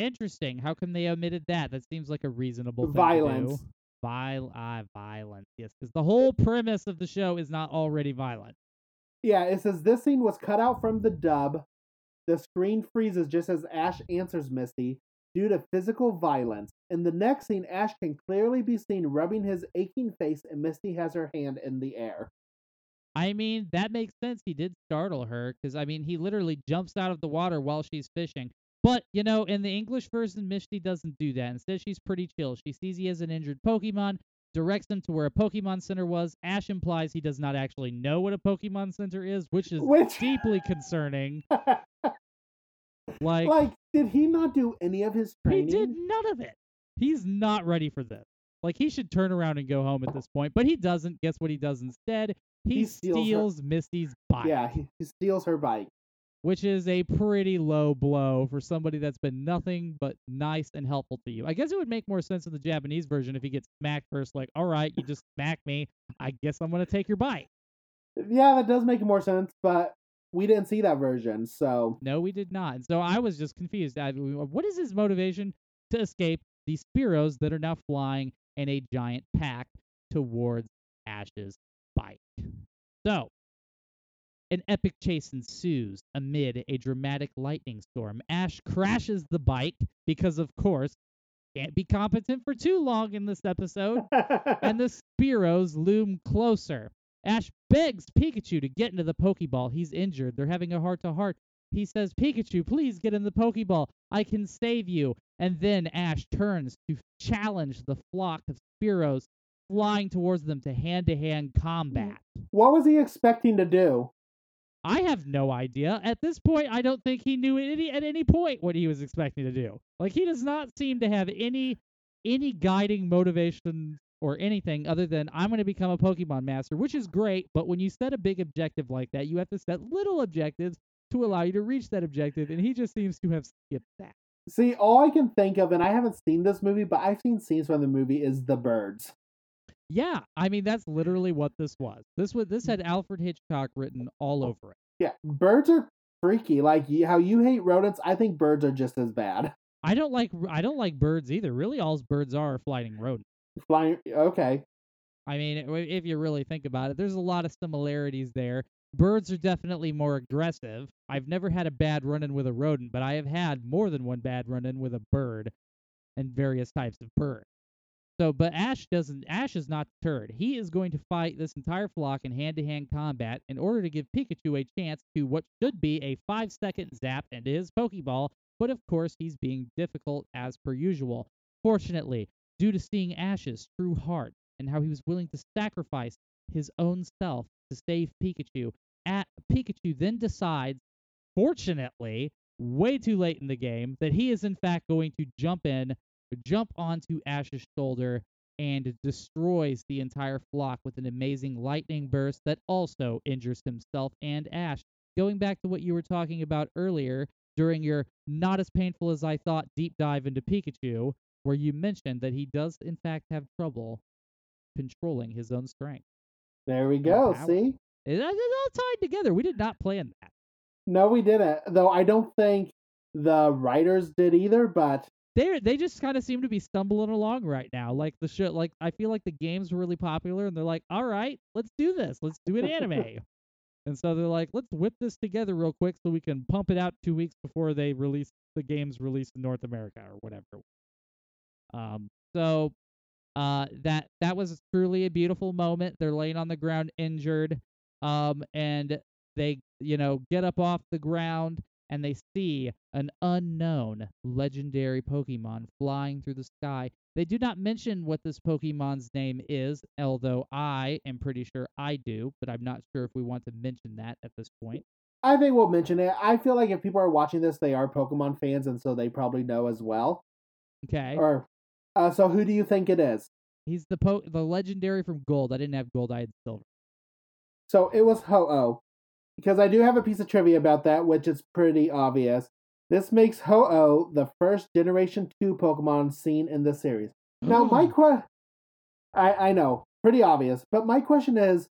Interesting. How come they omitted that? That seems like a reasonable thing Violence. to do. Viol- ah, violence. Yes, because the whole premise of the show is not already violent. Yeah, it says this scene was cut out from the dub. The screen freezes just as Ash answers Misty due to physical violence. In the next scene, Ash can clearly be seen rubbing his aching face, and Misty has her hand in the air. I mean, that makes sense. He did startle her because, I mean, he literally jumps out of the water while she's fishing. But, you know, in the English version, Misty doesn't do that. Instead, she's pretty chill. She sees he has an injured Pokemon, directs him to where a Pokemon Center was. Ash implies he does not actually know what a Pokemon Center is, which is Which- deeply concerning. Like, like, did he not do any of his he did none of it. He's not ready for this. Like, he should turn around and go home at this point, but he doesn't. Guess what he does instead? He, He steals steals Misty's bike. Yeah, he, he steals her bike. Which is a pretty low blow for somebody that's been nothing but nice and helpful to you. I guess it would make more sense in the Japanese version if he gets smacked first, like, all right, you just smacked me. I guess I'm going to take your bike. Yeah, that does make more sense, but we didn't see that version, so No, we did not. And so I was just confused. I, uh, what is his motivation to escape these Spearows that are now flying in a giant pack towards Ash's bike? So, an epic chase ensues amid a dramatic lightning storm. Ash crashes the bike because, of course, can't be competent for too long in this episode, and the Spearows loom closer. Ash begs Pikachu to get into the Pokeball. He's injured. They're having a heart to heart. He says, Pikachu, please get in the Pokeball. I can save you. And then Ash turns to challenge the flock of Spearows flying towards them to hand to hand combat. What was he expecting to do? I have no idea. At this point, I don't think he knew any, at any point what he was expecting to do. Like he does not seem to have any any guiding motivation or anything other than I'm going to become a Pokemon master, which is great, but when you set a big objective like that, you have to set little objectives to allow you to reach that objective, and he just seems to have skipped that. See, all I can think of, and I haven't seen this movie, but I've seen scenes from the movie, is the birds. Yeah, I mean that's literally what this was. This was this had mm. Alfred Hitchcock written all oh, over it. Yeah, birds are freaky. Like how you hate rodents, I think birds are just as bad. I don't like I don't like birds either. Really, all birds are are flying rodents. Flying. Okay. I mean, if you really think about it, there's a lot of similarities there. Birds are definitely more aggressive. I've never had a bad run-in with a rodent, but I have had more than one bad run-in with a bird and various types of bird. So, but Ash doesn't. Ash is not deterred. He is going to fight this entire flock in hand-to-hand combat in order to give Pikachu a chance to what should be a five-second zap into his Pokeball. But of course, he's being difficult as per usual. Fortunately, due to seeing Ash's true heart and how he was willing to sacrifice his own self to save Pikachu, at Pikachu then decides, fortunately, way too late in the game, that he is in fact going to jump in jump onto Ash's shoulder and destroys the entire flock with an amazing lightning burst that also injures himself and Ash. Going back to what you were talking about earlier during your not as painful as I thought deep dive into Pikachu, where you mentioned that he does in fact have trouble controlling his own strength. There we go. See? It's all tied together. We did not plan that. No, we didn't. Though I don't think the writers did either, but they they just kind of seem to be stumbling along right now. Like the show, like I feel like the game's were really popular, and they're like, all right, let's do this. Let's do an anime. and so they're like, let's whip this together real quick so we can pump it out two weeks before they release the game's released in North America or whatever. Um, so uh, that that was truly a beautiful moment. They're laying on the ground injured, um, and they you know get up off the ground and they see an unknown legendary Pokemon flying through the sky. They do not mention what this Pokemon's name is, although I am pretty sure I do, but I'm not sure if we want to mention that at this point. I think we'll mention it. I feel like if people are watching this, they are Pokemon fans, and so they probably know as well. Okay. Or, uh, so who do you think it is? He's the po- the legendary from Gold. I didn't have Gold. I had Silver. So it was Ho-Oh because I do have a piece of trivia about that, which is pretty obvious. This makes Ho-Oh the first Generation 2 Pokemon seen in the series. Now, my question, I, I know, pretty obvious, but my question is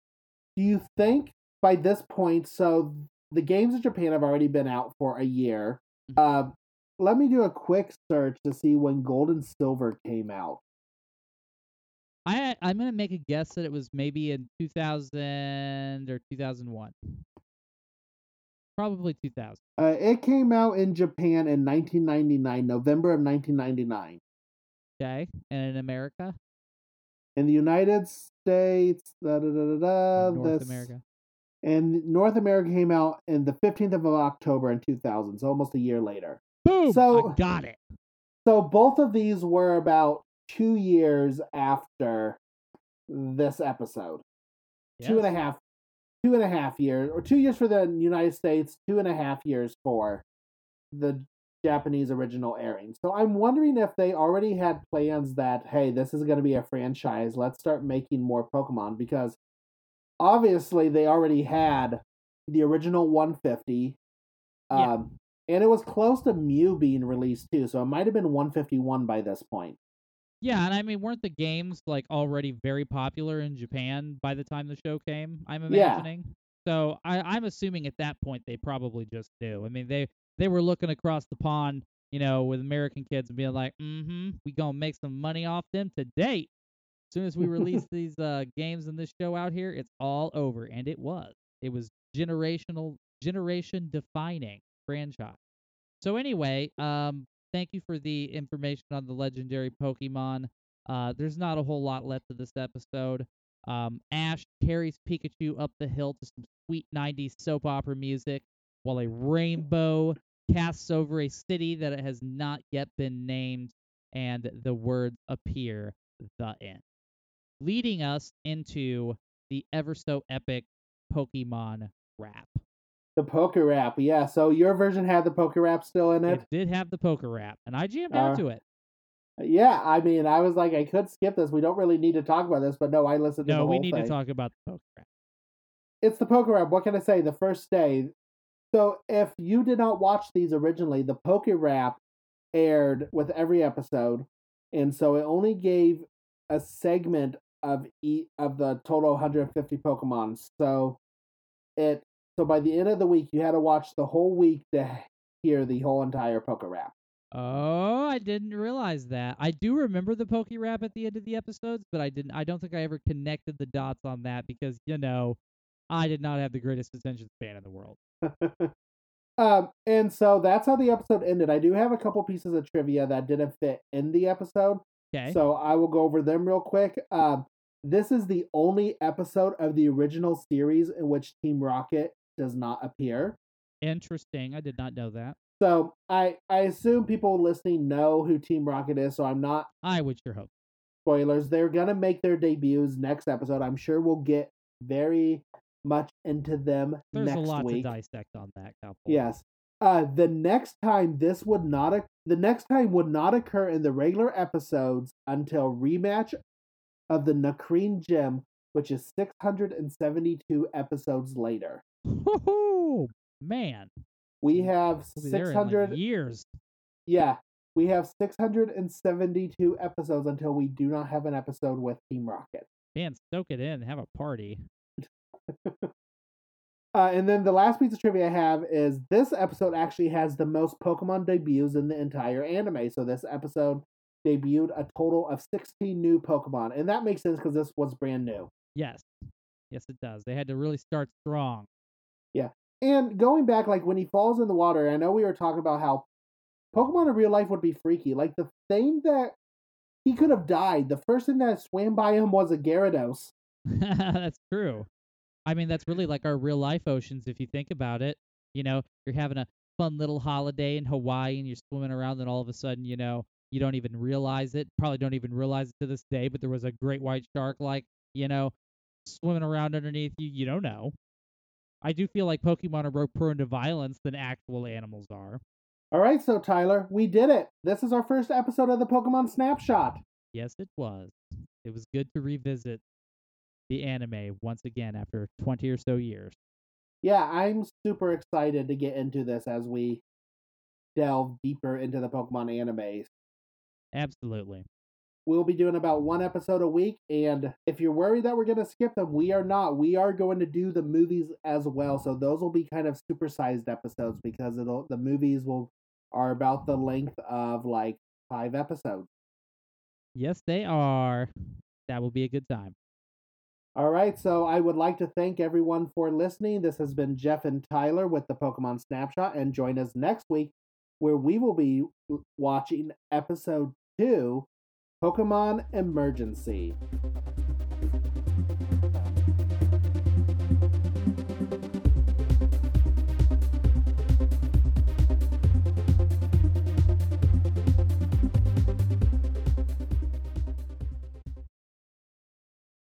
do you think by this point, so the games in Japan have already been out for a year. Mm-hmm. Uh, let me do a quick search to see when Gold and Silver came out. I I'm gonna make a guess that it was maybe in 2000 or 2001. Probably 2000. Uh, it came out in Japan in 1999, November of 1999. Okay, and in America? In the United States, da da da da da. North this, America. And North America came out in the 15th of October in 2000, so almost a year later. Boom! So I got it. So both of these were about two years after this episode. Yes. Two and a half two and a half years, or two years for the United States, two and a half years for the Japanese original airing. So I'm wondering if they already had plans that, hey, this is going to be a franchise. Let's start making more Pokemon because obviously they already had the original 150. Yeah. Um, and it was close to Mew being released too, so it might have been 151 by this point. Yeah, and I mean, weren't the games like already very popular in Japan by the time the show came? I'm imagining. Yeah. So I, I'm assuming at that point they probably just knew. I mean, they they were looking across the pond, you know, with American kids and being like, "Mm-hmm, we gonna make some money off them today." As soon as we release these uh, games and this show out here, it's all over, and it was. It was generational, generation defining franchise. So anyway, um, thank you for the information on the legendary Pokemon. Uh, there's not a whole lot left of this episode. Um, Ash carries Pikachu up the hill to some sweet 90s soap opera music, while a rainbow casts over a city that has not yet been named, and the words appear the end, leading us into the ever so epic Pokemon rap. The Poke Rap, yeah. So your version had the Poke Rap still in it. It did have the Poke Rap, and I jammed out Uh, to it. Yeah, I mean, I was like, I could skip this. We don't really need to talk about this, but no, I listened to the No, we need thing. to talk about the Poke Rap. It's the Poke Rap. What can I say? The first day. So if you did not watch these originally, the Poke Rap aired with every episode, and so it only gave a segment of each of the total 150 Pokemon. So it so by the end of the week, you had to watch the whole week to hear the whole entire Poke Rap. Oh, I didn't realize that. I do remember the Poke Rap at the end of the episodes, but I didn't. I don't think I ever connected the dots on that because you know, I did not have the greatest attention span in the world. um, and so that's how the episode ended. I do have a couple pieces of trivia that didn't fit in the episode, Okay. so I will go over them real quick. Um, this is the only episode of the original series in which Team Rocket does not appear. Interesting. I did not know that. So I I assume people listening know who Team Rocket is, so I'm not I would sure hope. spoilers. They're gonna make their debuts next episode. I'm sure we'll get very much into them There's next a lot week. to dissect on that couple. Yes. Uh, the next time this would not the next time would not occur in the regular episodes until rematch of the Nacrene Gym, which is 672 episodes later. Woohoo! Man, We have we'll be there in, 600 like, years. yeah, we have 672 episodes until we do not have an episode with Team Rocket. Man, stoke it in. Have a party. Uh, and then the last piece of trivia I have is this episode actually has the most Pokemon debuts in the entire anime. So this episode debuted a total of 16 new Pokemon. And that makes sense because this was brand new. Yes. Yes, it does. They had to really start strong. And going back, like when he falls in the water, I know we were talking about how Pokemon in real life would be freaky. Like the thing that he could have died, the first thing that swam by him was a Gyarados. that's true. I mean, that's really like our real life oceans if you think about it. You know, you're having a fun little holiday in Hawaii and you're swimming around, and all of a sudden, you know, you don't even realize it. Probably don't even realize it to this day, but there was a great white shark, like, you know, swimming around underneath you. You don't know. I do feel like Pokemon are more prone to violence than actual animals are. All right, so Tyler, we did it. This is our first episode of the Pokemon Snapshot. Yes, it was. It was good to revisit the anime once again after 20 or so years. yeah, I'm super excited to get into this as we delve deeper into the Pokemon animes. Absolutely. We'll be doing about one episode a week, and if you're worried that we're going to skip them, we are not. We are going to do the movies as well, so those will be kind of supersized episodes because it'll the movies will are about the length of like five episodes. Yes, they are. That will be a good time. All right, so I would like to thank everyone for listening. This has been Jeff and Tyler with the Pokemon Snapshot, and join us next week where we will be watching episode two Pokemon Emergency.